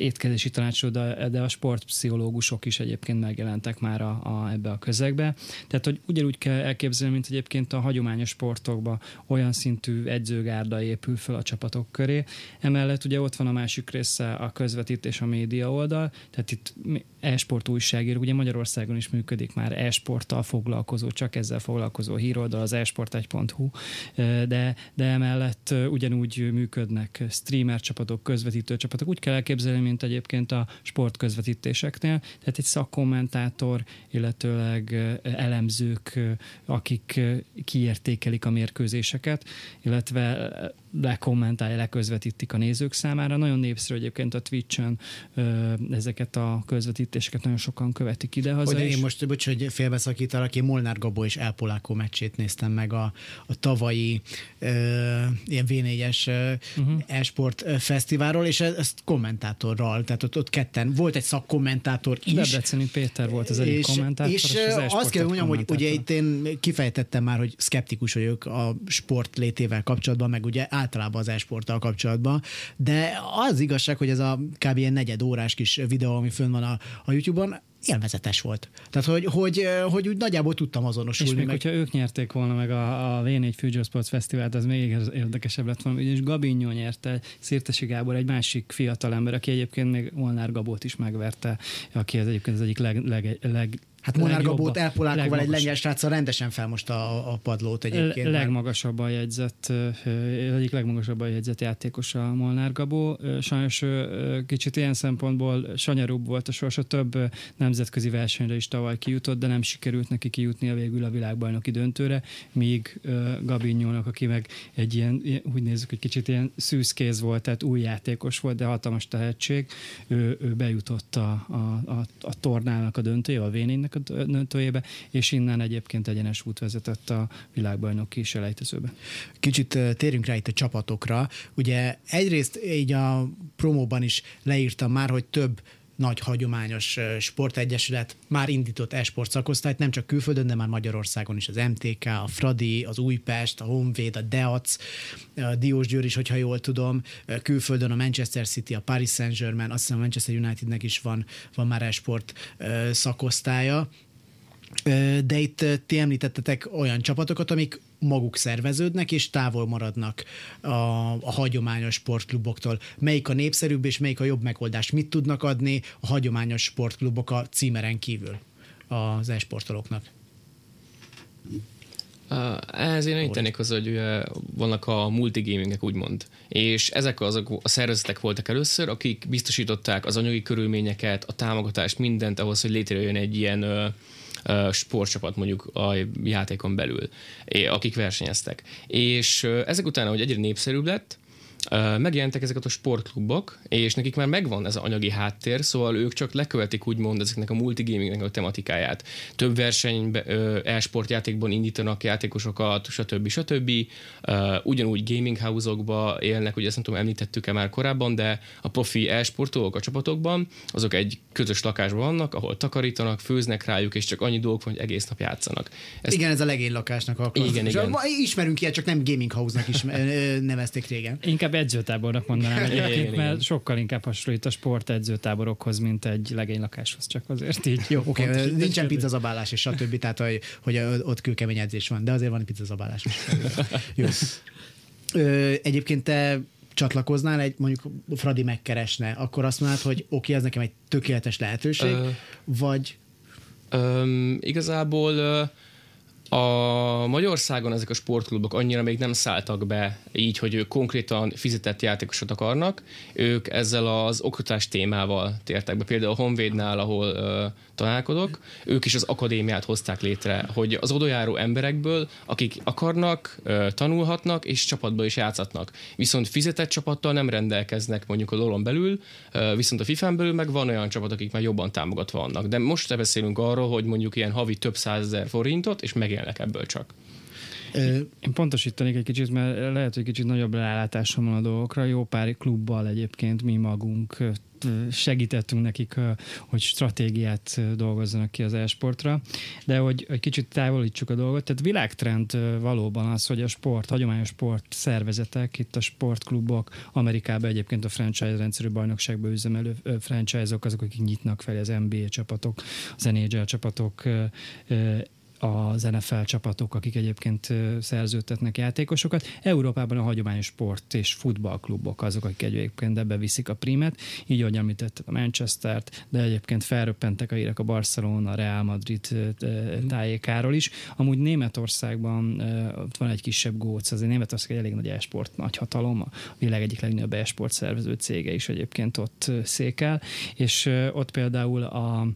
Speaker 3: étkezési tanácsadó, de, a sportpszichológusok is egyébként megjelentek már a, a, ebbe a közegbe. Tehát, hogy ugyanúgy kell elképzelni, mint egyébként a hagyományos sportokban olyan szintű edzőgárda épül fel a csapatok köré. Emellett ugye ott van a másik része a közvetítés, a média oldal, tehát itt e-sport újságíró, ugye Magyarországon is működik már e-sporttal foglalkozó, csak ezzel foglalkozó híroldal, az esport1.hu, de, de emellett ugyanúgy működnek streamer csapatok, közvetítő csapatok. Úgy kell elképzelni, mint egyébként a sportközvetítéseknél, tehát egy szakkommentátor, illetőleg elemzők, akik kiértékelik a mérkőzéseket, illetve lekommentálja, leközvetítik a nézők számára. Nagyon népszerű egyébként a Twitch-en ezeket a közvetítéseket nagyon sokan követik ide
Speaker 1: Hogy én most, bocs, hogy félbeszakítalak, én Molnár Gabó és Elpolákó meccsét néztem meg a, a tavalyi ö, ilyen V4-es uh-huh. e-sport fesztiválról, és ezt kommentátorral, tehát ott, ott ketten, volt egy szakkommentátor is.
Speaker 3: Debreceni Péter volt az egyik kommentátor.
Speaker 1: És, és az azt kell mondjam, hogy ugye itt én kifejtettem már, hogy szkeptikus vagyok a sport létével kapcsolatban, meg ugye általában az esporttal kapcsolatban, de az igazság, hogy ez a kb. ilyen negyed órás kis videó, ami fönn van a, a YouTube-on, élvezetes volt. Tehát, hogy, hogy, hogy úgy nagyjából tudtam azonosulni.
Speaker 3: És még meg... hogyha ők nyerték volna meg a, a V4 Future Sports Fesztivált, az még érdekesebb lett volna. És Gabinyó nyerte, Szirtesi Gábor egy másik fiatal ember, aki egyébként még Molnár Gabót is megverte, aki az egyébként az egyik leg, leg, leg
Speaker 1: Hát Monár Gabót elpolákóval egy lengyel sráccal rendesen felmosta a, a padlót egyébként.
Speaker 3: Legmagasabban jegyzett, egyik legmagasabban jegyzett játékos a Molnár Gabó. Sajnos kicsit ilyen szempontból sanyarúbb volt a sorsa, több nemzetközi versenyre is tavaly kijutott, de nem sikerült neki kijutni a végül a világbajnoki döntőre, míg Gabinyónak, aki meg egy ilyen, úgy nézzük, hogy kicsit ilyen szűzkéz volt, tehát új játékos volt, de hatalmas tehetség, ő, ő bejutott a, a, a, a tornának a döntője, a Vénénynek a döntőjébe, és innen egyébként egyenes út vezetett a világbajnoki selejtezőbe.
Speaker 1: Kicsit térjünk rá itt a csapatokra. Ugye egyrészt így a promóban is leírtam már, hogy több nagy hagyományos sportegyesület már indított e-sport szakosztályt, nem csak külföldön, de már Magyarországon is az MTK, a Fradi, az Újpest, a Honvéd, a Deac, a Diós Győr is, hogyha jól tudom, külföldön a Manchester City, a Paris Saint-Germain, azt hiszem a Manchester Unitednek is van, van már e-sport szakosztálya. De itt ti említettetek olyan csapatokat, amik maguk szerveződnek, és távol maradnak a, a hagyományos sportkluboktól. Melyik a népszerűbb, és melyik a jobb megoldás? Mit tudnak adni a hagyományos sportklubok a címeren kívül az esportolóknak?
Speaker 4: Ehhez én tennék hozzá, hogy ugye vannak a multigamingek úgymond, és ezek azok a szervezetek voltak először, akik biztosították az anyagi körülményeket, a támogatást, mindent ahhoz, hogy létrejön egy ilyen sportcsapat mondjuk a játékon belül, akik versenyeztek. És ezek után, hogy egyre népszerűbb lett, megjelentek ezeket a sportklubok, és nekik már megvan ez az anyagi háttér, szóval ők csak lekövetik úgymond ezeknek a multigamingnek a tematikáját. Több versenyben, e-sportjátékban indítanak játékosokat, stb. stb. Ugyanúgy gaming house-okba élnek, ugye ezt nem tudom, említettük-e már korábban, de a profi e-sportolók a csapatokban, azok egy közös lakásban vannak, ahol takarítanak, főznek rájuk, és csak annyi dolgok van, hogy egész nap játszanak.
Speaker 1: Ezt... Igen, ez a legény lakásnak a
Speaker 4: Igen, igen.
Speaker 1: Ismerünk ilyet, csak nem gaming house-nak is nevezték régen.
Speaker 3: Inkább edzőtábornak mondanám egyébként, mert sokkal inkább hasonlít a sport edzőtáborokhoz, mint egy legénylakáshoz, csak azért így.
Speaker 1: Jó, oké, okay, nincsen pizzazabálás és stb. Tehát, hogy, hogy ott kőkemény edzés van, de azért van egy pizzazabálás. Jó. Ö, egyébként te csatlakoznál, egy mondjuk Fradi megkeresne, akkor azt mondod, hogy oké, okay, ez nekem egy tökéletes lehetőség,
Speaker 4: Ö,
Speaker 1: vagy
Speaker 4: Öm, igazából ö, a Magyarországon ezek a sportklubok annyira még nem szálltak be így, hogy ők konkrétan fizetett játékosot akarnak. Ők ezzel az oktatás témával tértek be. Például a Honvédnál, ahol ö, találkodok, ők is az akadémiát hozták létre, hogy az odajáró emberekből, akik akarnak, ö, tanulhatnak, és csapatban is játszhatnak. Viszont fizetett csapattal nem rendelkeznek mondjuk a lolon belül, ö, viszont a FIFA-n belül meg van olyan csapat, akik már jobban támogatva vannak. De most beszélünk arról, hogy mondjuk ilyen havi több százezer forintot, és megélnek ebből csak.
Speaker 3: Én pontosítanék egy kicsit, mert lehet, hogy kicsit nagyobb rálátásom van a dolgokra. Jó pár klubbal egyébként mi magunk segítettünk nekik, hogy stratégiát dolgozzanak ki az e-sportra, de hogy egy kicsit távolítsuk a dolgot. Tehát világtrend valóban az, hogy a sport, hagyományos sport szervezetek, itt a sportklubok, Amerikában egyébként a franchise rendszerű bajnokságban üzemelő franchise-ok, azok, akik nyitnak fel az NBA csapatok, az NHL csapatok, az NFL csapatok, akik egyébként szerződtetnek játékosokat. Európában a hagyományos sport és futballklubok azok, akik egyébként ebbe viszik a primet, így ahogy említetted a Manchester-t, de egyébként felröppentek a hírek a Barcelona, a Real Madrid ö, tájékáról is. Amúgy Németországban ott van egy kisebb góc, azért Németország egy elég nagy e-sport nagyhatalom, a világ egyik legnagyobb e-sport szervező cége is egyébként ott székel, és ott például a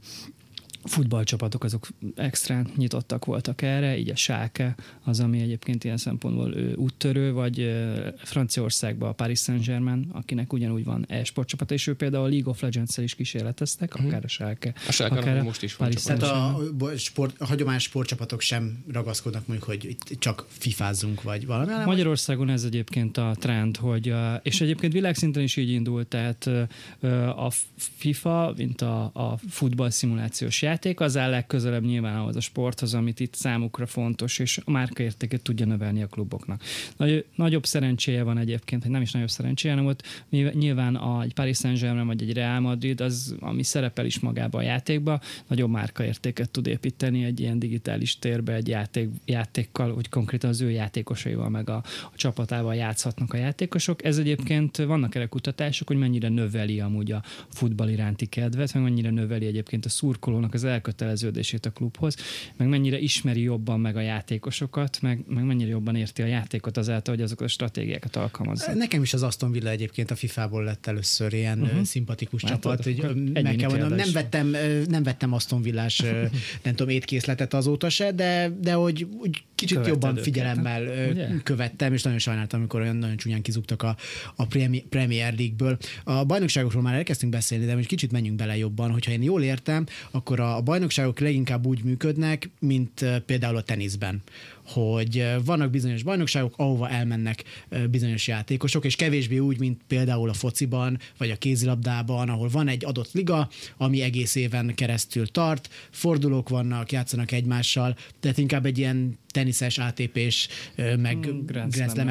Speaker 3: futballcsapatok azok extra nyitottak voltak erre, így a Sáke az, ami egyébként ilyen szempontból ő, úttörő, vagy Franciaországban a Paris Saint-Germain, akinek ugyanúgy van e-sport csapata, és ő például a League of Legends-el is kísérleteztek, akár a Sáke,
Speaker 4: A Schalke
Speaker 3: akár a
Speaker 4: most is van
Speaker 3: Paris
Speaker 1: tehát a, sport, a hagyományos sportcsapatok sem ragaszkodnak mondjuk, hogy itt csak fifázzunk, vagy valami, hanem
Speaker 3: Magyarországon ez egyébként a trend, hogy, a- és egyébként világszinten is így indult, tehát a FIFA, mint a, a futball szimulációs játék, az áll legközelebb nyilván ahhoz a sporthoz, amit itt számukra fontos, és a márkaértéket tudja növelni a kluboknak. Nagy, nagyobb szerencséje van egyébként, hogy nem is nagyobb szerencséje, hanem ott nyilván- a, egy Paris Saint-Germain vagy egy Real Madrid, az, ami szerepel is magába a játékba, nagyobb márkaértéket tud építeni egy ilyen digitális térbe, egy játék, játékkal, hogy konkrétan az ő játékosaival meg a, a csapatával játszhatnak a játékosok. Ez egyébként vannak erre kutatások, hogy mennyire növeli amúgy a futball iránti kedvet, meg mennyire növeli egyébként a szurkolónak az elköteleződését a klubhoz, meg mennyire ismeri jobban meg a játékosokat, meg, meg mennyire jobban érti a játékot azáltal, hogy azokat a stratégiákat alkalmazza.
Speaker 1: Nekem is az Aston Villa egyébként a FIFA-ból lett először ilyen uh-huh. szimpatikus
Speaker 3: Látod,
Speaker 1: csapat. Hogy, meg kell mondanom, nem vettem, nem vettem Aston Villás, nem tudom, étkészletet azóta se, de, de hogy úgy kicsit
Speaker 3: Követted
Speaker 1: jobban
Speaker 3: őket,
Speaker 1: figyelemmel
Speaker 3: ugye?
Speaker 1: követtem, és nagyon sajnáltam, amikor olyan nagyon csúnyán kizugtak a, a Premi- Premier League-ből. A bajnokságokról már elkezdtünk beszélni, de most kicsit menjünk bele jobban. Hogyha én jól értem, akkor a, bajnokságok leginkább úgy működnek, mint például a teniszben hogy vannak bizonyos bajnokságok, ahova elmennek bizonyos játékosok, és kevésbé úgy, mint például a fociban, vagy a kézilabdában, ahol van egy adott liga, ami egész éven keresztül tart, fordulók vannak, játszanak egymással, tehát inkább egy ilyen teniszes, ATP-s, meg
Speaker 3: Mm, nem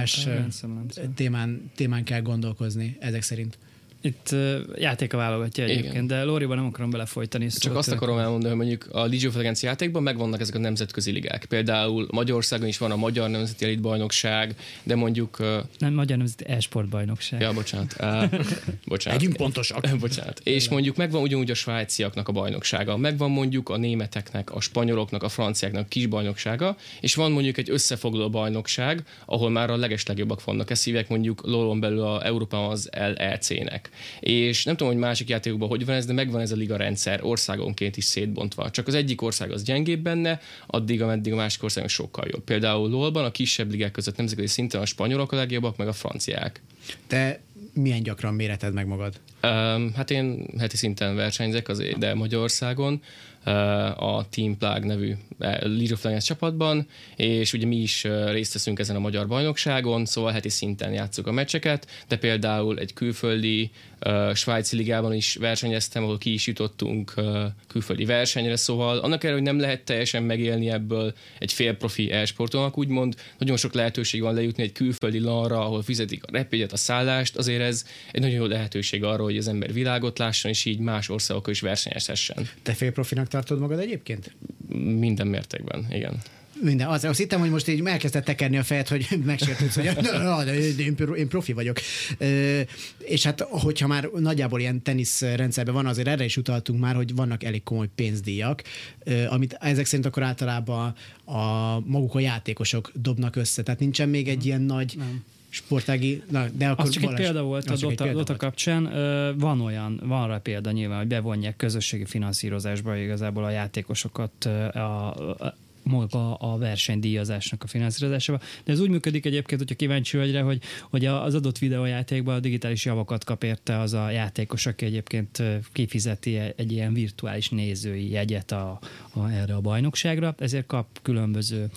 Speaker 3: szó.
Speaker 1: témán, témán kell gondolkozni ezek szerint.
Speaker 3: Itt uh, játéka válogatja egyébként,
Speaker 4: Igen.
Speaker 3: de Lóriban nem akarom belefolytani.
Speaker 4: Csak
Speaker 3: szóval
Speaker 4: azt
Speaker 3: tök-
Speaker 4: akarom elmondani, hogy mondjuk a League of Legends játékban megvannak ezek a nemzetközi ligák. Például Magyarországon is van a Magyar Nemzeti Elit Bajnokság, de mondjuk...
Speaker 3: Nem, Magyar Nemzeti E-sport bajnokság.
Speaker 4: Ja, bocsánat. Uh, bocsánat.
Speaker 1: Legyünk pontosak.
Speaker 4: Bocsánat. És mondjuk megvan ugyanúgy a svájciaknak a bajnoksága, megvan mondjuk a németeknek, a spanyoloknak, a franciáknak a kis bajnoksága, és van mondjuk egy összefoglaló bajnokság, ahol már a legeslegjobbak vannak. Ezt hívják mondjuk lolon belül a Európában az LEC-nek. És nem tudom, hogy másik játékokban hogy van ez, de megvan ez a liga rendszer országonként is szétbontva. Csak az egyik ország az gyengébb benne, addig, ameddig a másik ország sokkal jobb. Például LOL-ban a kisebb ligák között nemzetközi szinten a spanyolok a legjobbak, meg a franciák.
Speaker 1: Te milyen gyakran méreted meg magad?
Speaker 4: Um, hát én heti szinten versenyzek azért, de Magyarországon a Team Plug nevű uh, League of Legends csapatban, és ugye mi is uh, részt veszünk ezen a magyar bajnokságon, szóval heti szinten játszuk a meccseket, de például egy külföldi uh, svájci ligában is versenyeztem, ahol ki is jutottunk uh, külföldi versenyre, szóval annak ellenére, hogy nem lehet teljesen megélni ebből egy fél profi e-sportolnak, úgymond nagyon sok lehetőség van lejutni egy külföldi lanra, ahol fizetik a repjegyet, a szállást, azért ez egy nagyon jó lehetőség arra, hogy az ember világot lásson, és így más országokkal is versenyezhessen.
Speaker 1: Te félprofinak tartod magad egyébként?
Speaker 4: Minden mértékben, igen.
Speaker 1: Minden. Az, azt hittem, hogy most így elkezdett tekerni a fejed, hogy megsértődsz, hogy na, na, de én, én profi vagyok. És hát, hogyha már nagyjából ilyen tenisz rendszerben van, azért erre is utaltunk már, hogy vannak elég komoly pénzdíjak, amit ezek szerint akkor általában a maguk a játékosok dobnak össze. Tehát nincsen még egy ilyen nagy nem sportági, na, de akkor
Speaker 3: Az csak
Speaker 1: Balázs,
Speaker 3: egy példa volt a Dota,
Speaker 1: példa
Speaker 3: Dota
Speaker 1: volt.
Speaker 3: kapcsán. Van olyan, van rá példa nyilván, hogy bevonják közösségi finanszírozásba igazából a játékosokat a, a maga a versenydíjazásnak a finanszírozásába. De ez úgy működik egyébként, hogyha kíváncsi vagy rá, hogy, hogy az adott videójátékban a digitális javakat kap érte az a játékos, aki egyébként kifizeti egy ilyen virtuális nézői jegyet a, a, erre a bajnokságra, ezért kap különböző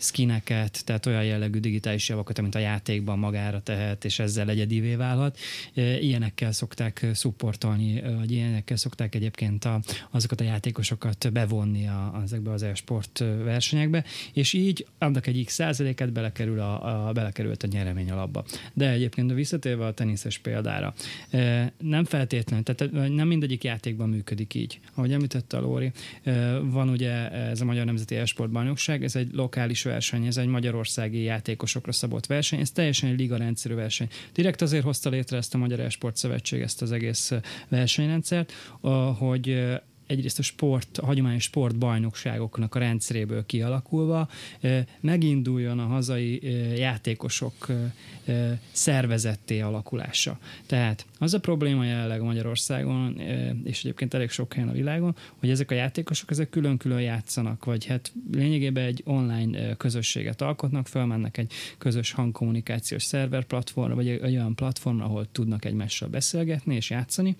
Speaker 3: skineket, tehát olyan jellegű digitális javakat, amit a játékban magára tehet, és ezzel egyedivé válhat. Ilyenekkel szokták szupportolni, vagy ilyenekkel szokták egyébként a, azokat a játékosokat bevonni a, ezekbe az e-sport versenyekbe, és így annak egy x százaléket belekerül a, a, belekerült a nyeremény alapba. De egyébként visszatérve a teniszes példára, nem feltétlenül, tehát nem mindegyik játékban működik így. Ahogy említette a Lóri, van ugye ez a Magyar Nemzeti e Bajnokság, ez egy lokális verseny, ez egy magyarországi játékosokra szabott verseny, ez teljesen egy liga rendszerű verseny. Direkt azért hozta létre ezt a Magyar Esport Szövetség, ezt az egész versenyrendszert, hogy egyrészt a sport, a hagyományos sportbajnokságoknak a rendszeréből kialakulva meginduljon a hazai játékosok szervezetté alakulása. Tehát az a probléma jelenleg Magyarországon, és egyébként elég sok helyen a világon, hogy ezek a játékosok ezek külön-külön játszanak, vagy hát lényegében egy online közösséget alkotnak, felmennek egy közös hangkommunikációs szerver platformra, vagy egy olyan platformra, ahol tudnak egymással beszélgetni és játszani,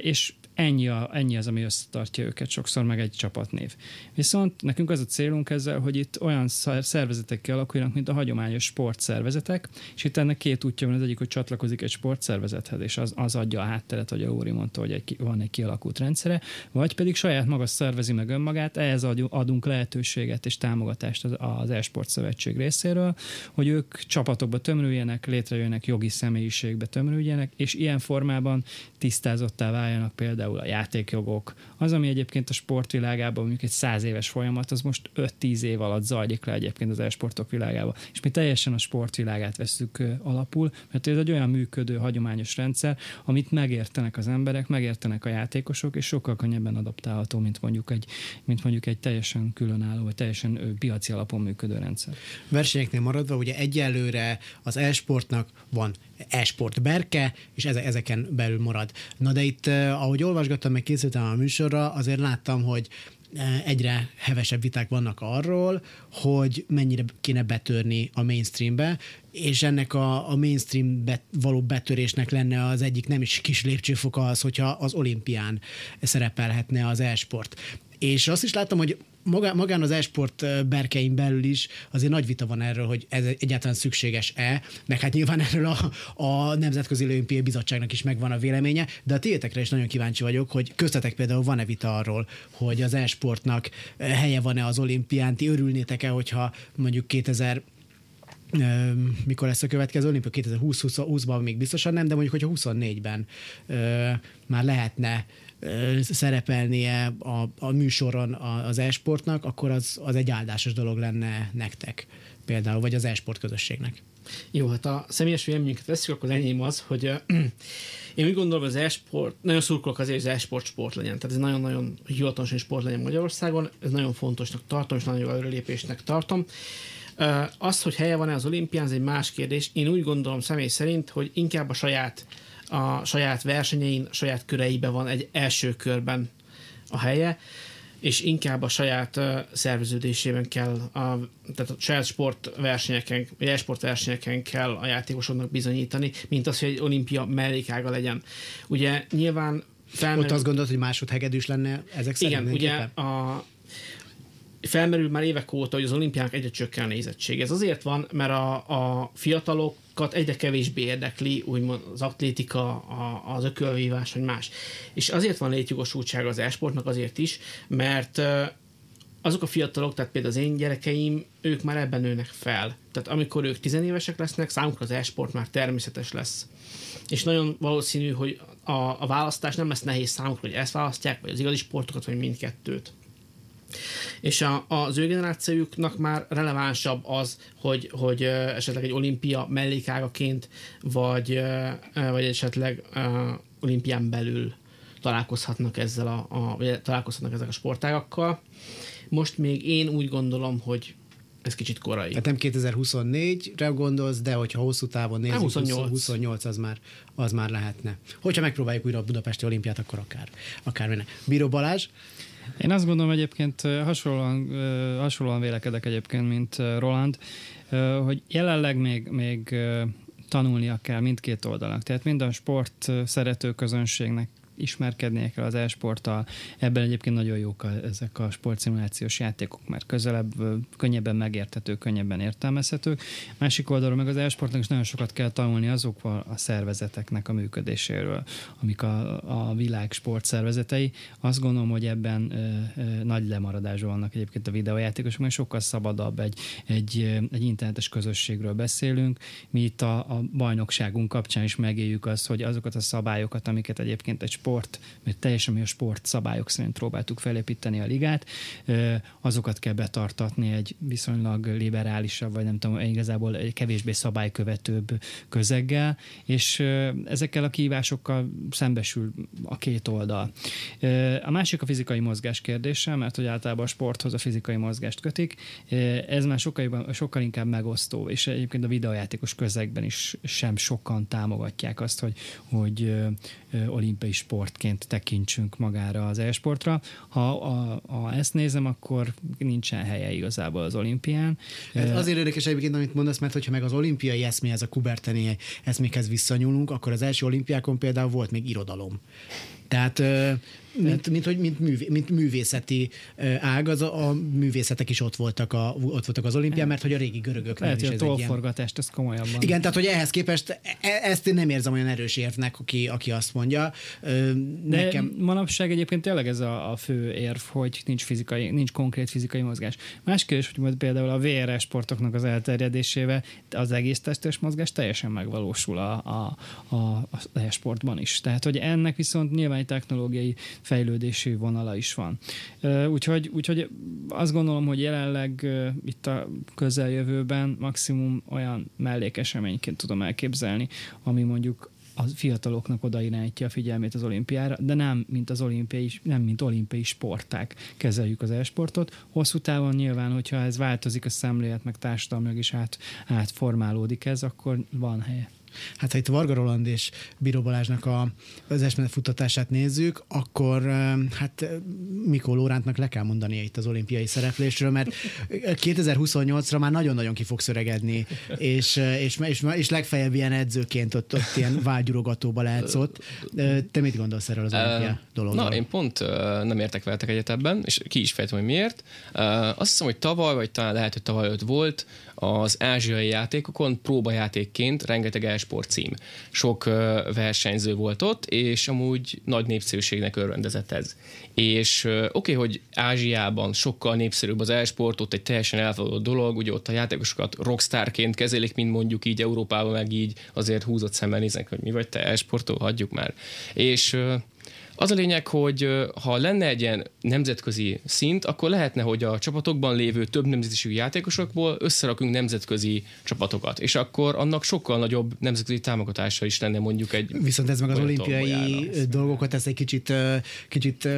Speaker 3: és ennyi, a, ennyi az, ami összetartja őket sokszor, meg egy csapatnév. Viszont nekünk az a célunk ezzel, hogy itt olyan szervezetek kialakuljanak, mint a hagyományos sportszervezetek, és itt ennek két útja van, az egyik, hogy csatlakozik egy sportszervezethez, és az, az adja a hátteret, hogy a Óri mondta, hogy egy, van egy kialakult rendszere, vagy pedig saját maga szervezi meg önmagát, ehhez adunk lehetőséget és támogatást az, az e-sport szövetség részéről, hogy ők csapatokba tömörüljenek, létrejönnek jogi személyiségbe tömörüljenek, és ilyen formában tisztázottá váljanak például például a játékjogok, az, ami egyébként a sportvilágában mondjuk egy száz éves folyamat, az most 5-10 év alatt zajlik le egyébként az e-sportok világába. És mi teljesen a sportvilágát veszük alapul, mert ez egy olyan működő, hagyományos rendszer, amit megértenek az emberek, megértenek a játékosok, és sokkal könnyebben adaptálható, mint mondjuk egy, mint mondjuk egy teljesen különálló, vagy teljesen piaci alapon működő rendszer.
Speaker 1: Versenyeknél maradva, ugye egyelőre az e-sportnak van e-sport berke, és ezeken belül marad. Na de itt, ahogy olvasgattam, meg készültem a műsorra, azért láttam, hogy egyre hevesebb viták vannak arról, hogy mennyire kéne betörni a mainstreambe, és ennek a, a mainstream bet, való betörésnek lenne az egyik nem is kis lépcsőfoka az, hogyha az olimpián szerepelhetne az e-sport. És azt is láttam, hogy maga, magán az esport berkein belül is azért nagy vita van erről, hogy ez egyáltalán szükséges-e, meg hát nyilván erről a, a Nemzetközi Olimpiai Bizottságnak is megvan a véleménye, de a tiétekre is nagyon kíváncsi vagyok, hogy köztetek például van-e vita arról, hogy az esportnak helye van-e az olimpián, ti örülnétek-e, hogyha mondjuk 2000 mikor lesz a következő olimpia? 2020-ban még biztosan nem, de mondjuk, hogyha 24-ben már lehetne szerepelnie a, a műsoron az e-sportnak, akkor az, az egy áldásos dolog lenne nektek például, vagy az e-sport közösségnek.
Speaker 2: Jó, hát a személyes véleményünket veszük, akkor enyém az, hogy én úgy gondolom, az e-sport, nagyon szurkolok azért, hogy az e-sport sport legyen. Tehát ez nagyon-nagyon hivatalosan sport legyen Magyarországon, ez nagyon fontosnak tartom, és nagyon jó előrelépésnek tartom. Az, hogy helye van-e az olimpián, ez egy más kérdés. Én úgy gondolom személy szerint, hogy inkább a saját a saját versenyein, a saját köreibe van egy első körben a helye, és inkább a saját uh, szerveződésében kell, a, tehát a saját sportversenyeken, vagy e-sport versenyeken kell a játékosoknak bizonyítani, mint az, hogy egy olimpia mellékága legyen. Ugye nyilván
Speaker 1: felmerül... Ott azt gondolod, hogy másodhegedűs lenne ezek szerint?
Speaker 2: Igen, ugye a, felmerül már évek óta, hogy az olimpiának egyre csökken a nézettség. Ez azért van, mert a, a fiatalokat egyre kevésbé érdekli, úgymond az atlétika, a, az ökölvívás, vagy más. És azért van létjogosultsága az esportnak azért is, mert azok a fiatalok, tehát például az én gyerekeim, ők már ebben nőnek fel. Tehát amikor ők tizenévesek lesznek, számukra az esport már természetes lesz. És nagyon valószínű, hogy a, a választás nem lesz nehéz számukra, hogy ezt választják, vagy az igazi sportokat, vagy mindkettőt. És a, az ő generációjuknak már relevánsabb az, hogy, hogy esetleg egy olimpia mellékágaként, vagy, vagy esetleg olimpián belül találkozhatnak ezzel a, a találkozhatnak ezek a sportágakkal. Most még én úgy gondolom, hogy ez kicsit korai.
Speaker 1: Tehát nem 2024-re gondolsz, de hogyha hosszú távon nézzük,
Speaker 2: 28.
Speaker 1: 28 az már, az már lehetne. Hogyha megpróbáljuk újra a Budapesti olimpiát, akkor akár, akár menne. Bíró Balázs?
Speaker 3: Én azt gondolom egyébként hasonlóan, hasonlóan vélekedek egyébként, mint Roland, hogy jelenleg még, még tanulnia kell mindkét oldalnak. Tehát mind a sport szerető közönségnek ismerkednie kell az e-sporttal. Ebben egyébként nagyon jók a, ezek a sportszimulációs játékok, mert közelebb, könnyebben megérthető, könnyebben értelmezhető. Másik oldalról meg az e-sportnak is nagyon sokat kell tanulni azokval a szervezeteknek a működéséről, amik a, a világ sportszervezetei. Azt gondolom, hogy ebben ö, ö, nagy lemaradás vannak egyébként a videójátékosok, mert sokkal szabadabb egy, egy, egy internetes közösségről beszélünk. Mi itt a, a bajnokságunk kapcsán is megéljük azt, hogy azokat a szabályokat, amiket egyébként egy sport, mert teljesen mi a sport szabályok szerint próbáltuk felépíteni a ligát, azokat kell betartatni egy viszonylag liberálisabb, vagy nem tudom, igazából egy kevésbé szabálykövetőbb közeggel, és ezekkel a kihívásokkal szembesül a két oldal. A másik a fizikai mozgás kérdése, mert hogy általában a sporthoz a fizikai mozgást kötik. Ez már sokkal, sokkal inkább megosztó, és egyébként a videójátékos közegben is sem sokan támogatják azt, hogy, hogy olimpiai sportként tekintsünk magára az e-sportra. Ha, ha, ha ezt nézem, akkor nincsen helye igazából az olimpián.
Speaker 1: Ez azért érdekes egyébként, amit mondasz, mert hogyha meg az olimpiai eszmé, ez a kuberteni eszmékhez visszanyúlunk, akkor az első olimpiákon például volt még irodalom. Tehát mint, mint, hogy mint, művé, mint művészeti ág, az a, a művészetek is ott voltak, a, ott voltak az olimpián, mert hogy a régi görögök
Speaker 3: Lehet,
Speaker 1: is
Speaker 3: hogy a tollforgatást, ez komolyabban.
Speaker 1: Igen, tehát hogy ehhez képest e- ezt én nem érzem olyan erős érvnek, aki, aki azt mondja.
Speaker 3: De Nekem... manapság egyébként tényleg ez a, a fő érv, hogy nincs, fizikai, nincs konkrét fizikai mozgás. Más kérdés, hogy majd például a VR sportoknak az elterjedésével az egész testes mozgás teljesen megvalósul a, a, a, a e-sportban is. Tehát, hogy ennek viszont nyilván egy technológiai fejlődési vonala is van. Úgyhogy, úgyhogy azt gondolom, hogy jelenleg itt a közeljövőben maximum olyan mellékeseményként tudom elképzelni, ami mondjuk a fiataloknak oda irányítja a figyelmét az olimpiára, de nem mint az olimpiai, nem mint olimpiai sporták kezeljük az e-sportot. Hosszú távon nyilván, hogyha ez változik a szemlélet, meg társadalmilag is át, átformálódik ez, akkor van helye.
Speaker 1: Hát ha itt Varga Roland és Bíró Balázsnak a, az esmenet futtatását nézzük, akkor hát Mikó Lórántnak le kell mondania itt az olimpiai szereplésről, mert 2028-ra már nagyon-nagyon ki fog szöregedni, és, és, és, és legfeljebb ilyen edzőként ott, ott ilyen vágyurogatóba lehetsz ott. Te mit gondolsz erről az olimpia dologról?
Speaker 4: Na, én pont nem értek veletek egyet ebben, és ki is fejtem, hogy miért. Azt hiszem, hogy tavaly, vagy talán lehet, hogy tavaly előtt volt, az ázsiai játékokon próbajátékként rengeteg e-sport cím. Sok versenyző volt ott, és amúgy nagy népszerűségnek örvendezett ez. És oké, okay, hogy Ázsiában sokkal népszerűbb az e-sport, ott egy teljesen elfogadott dolog, ugye ott a játékosokat rockstarként kezelik, mint mondjuk így Európában, meg így azért húzott szemmel néznek, hogy mi vagy te e-sportol, hagyjuk már. És az a lényeg, hogy ha lenne egy ilyen nemzetközi szint, akkor lehetne, hogy a csapatokban lévő több nemzetiségű játékosokból összerakunk nemzetközi csapatokat, és akkor annak sokkal nagyobb nemzetközi támogatása is lenne mondjuk egy...
Speaker 1: Viszont ez meg az olimpiai dolgokat ezt egy kicsit, kicsit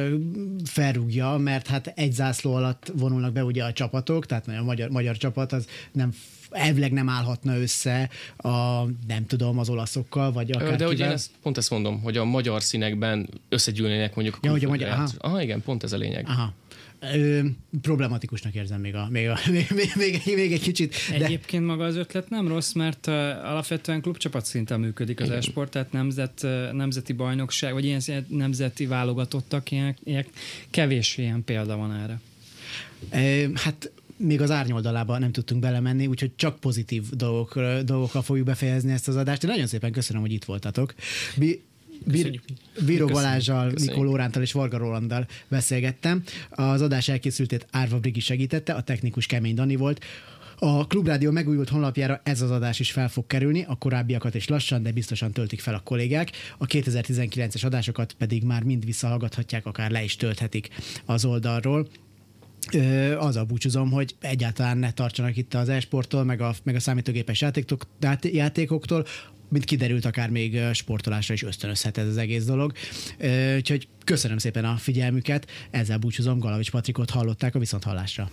Speaker 1: felrúgja, mert hát egy zászló alatt vonulnak be ugye a csapatok, tehát a magyar, magyar csapat az nem elvileg nem állhatna össze a, nem tudom, az olaszokkal, vagy akár
Speaker 4: De ugye ezt, pont ezt mondom, hogy a magyar színekben összegyűlnének mondjuk
Speaker 1: ja, hogy a magyar, aha.
Speaker 4: aha. igen, pont ez a lényeg.
Speaker 1: Aha. Ö, problematikusnak érzem még, a, még, a, még, még, még, még egy kicsit.
Speaker 3: De... Egyébként maga az ötlet nem rossz, mert uh, alapvetően klubcsapat szinten működik az esport, tehát nemzet, uh, nemzeti bajnokság, vagy ilyen nemzeti válogatottak, ilyen, ilyen kevés ilyen példa van erre.
Speaker 1: Ö, hát még az árnyoldalába nem tudtunk belemenni, úgyhogy csak pozitív dolgok, dolgokkal fogjuk befejezni ezt az adást. Én nagyon szépen köszönöm, hogy itt voltatok. Bi- Bir, Bíró Balázsjal, Mikó Lórántal és Varga Rolanddal beszélgettem. Az adás elkészültét Árva Brigi segítette, a technikus Kemény Dani volt. A Klubrádió megújult honlapjára ez az adás is fel fog kerülni, a korábbiakat is lassan, de biztosan töltik fel a kollégák. A 2019-es adásokat pedig már mind visszahallgathatják, akár le is tölthetik az oldalról.
Speaker 5: Azzal búcsúzom, hogy egyáltalán ne tartsanak itt az esporttól, meg a, meg a számítógépes játékok, játékoktól, mint kiderült, akár még sportolásra is ösztönözhet ez az egész dolog. Úgyhogy köszönöm szépen a figyelmüket, ezzel búcsúzom, Galavics Patrikot hallották a Viszonthallásra.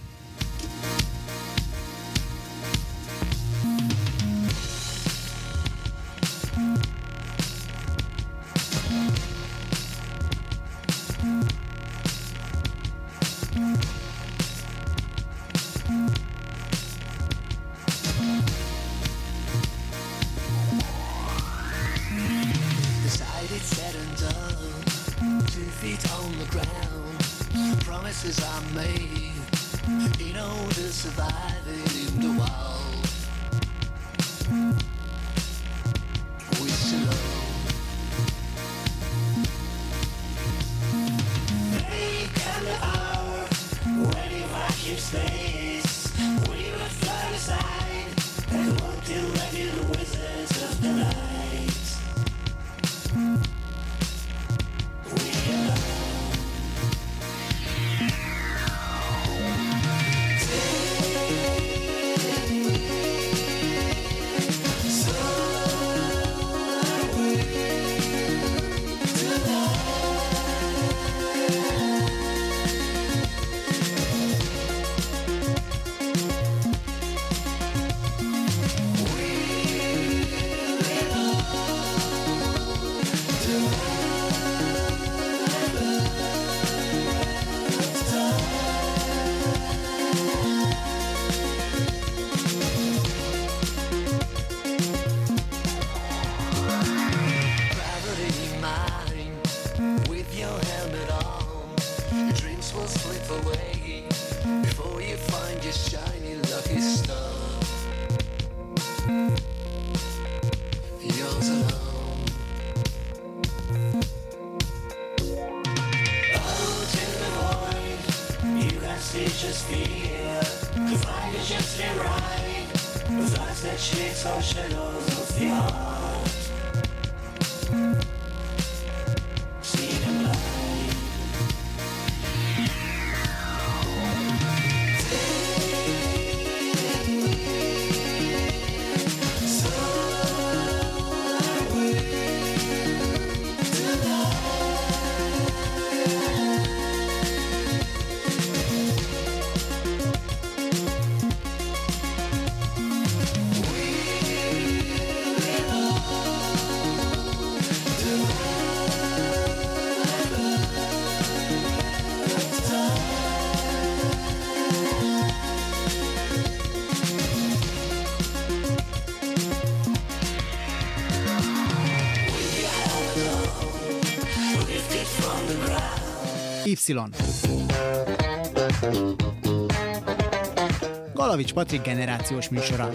Speaker 5: Galavics Patrik generációs műsora.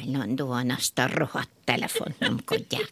Speaker 6: Állandóan azt a rohadt telefont nyomkodják.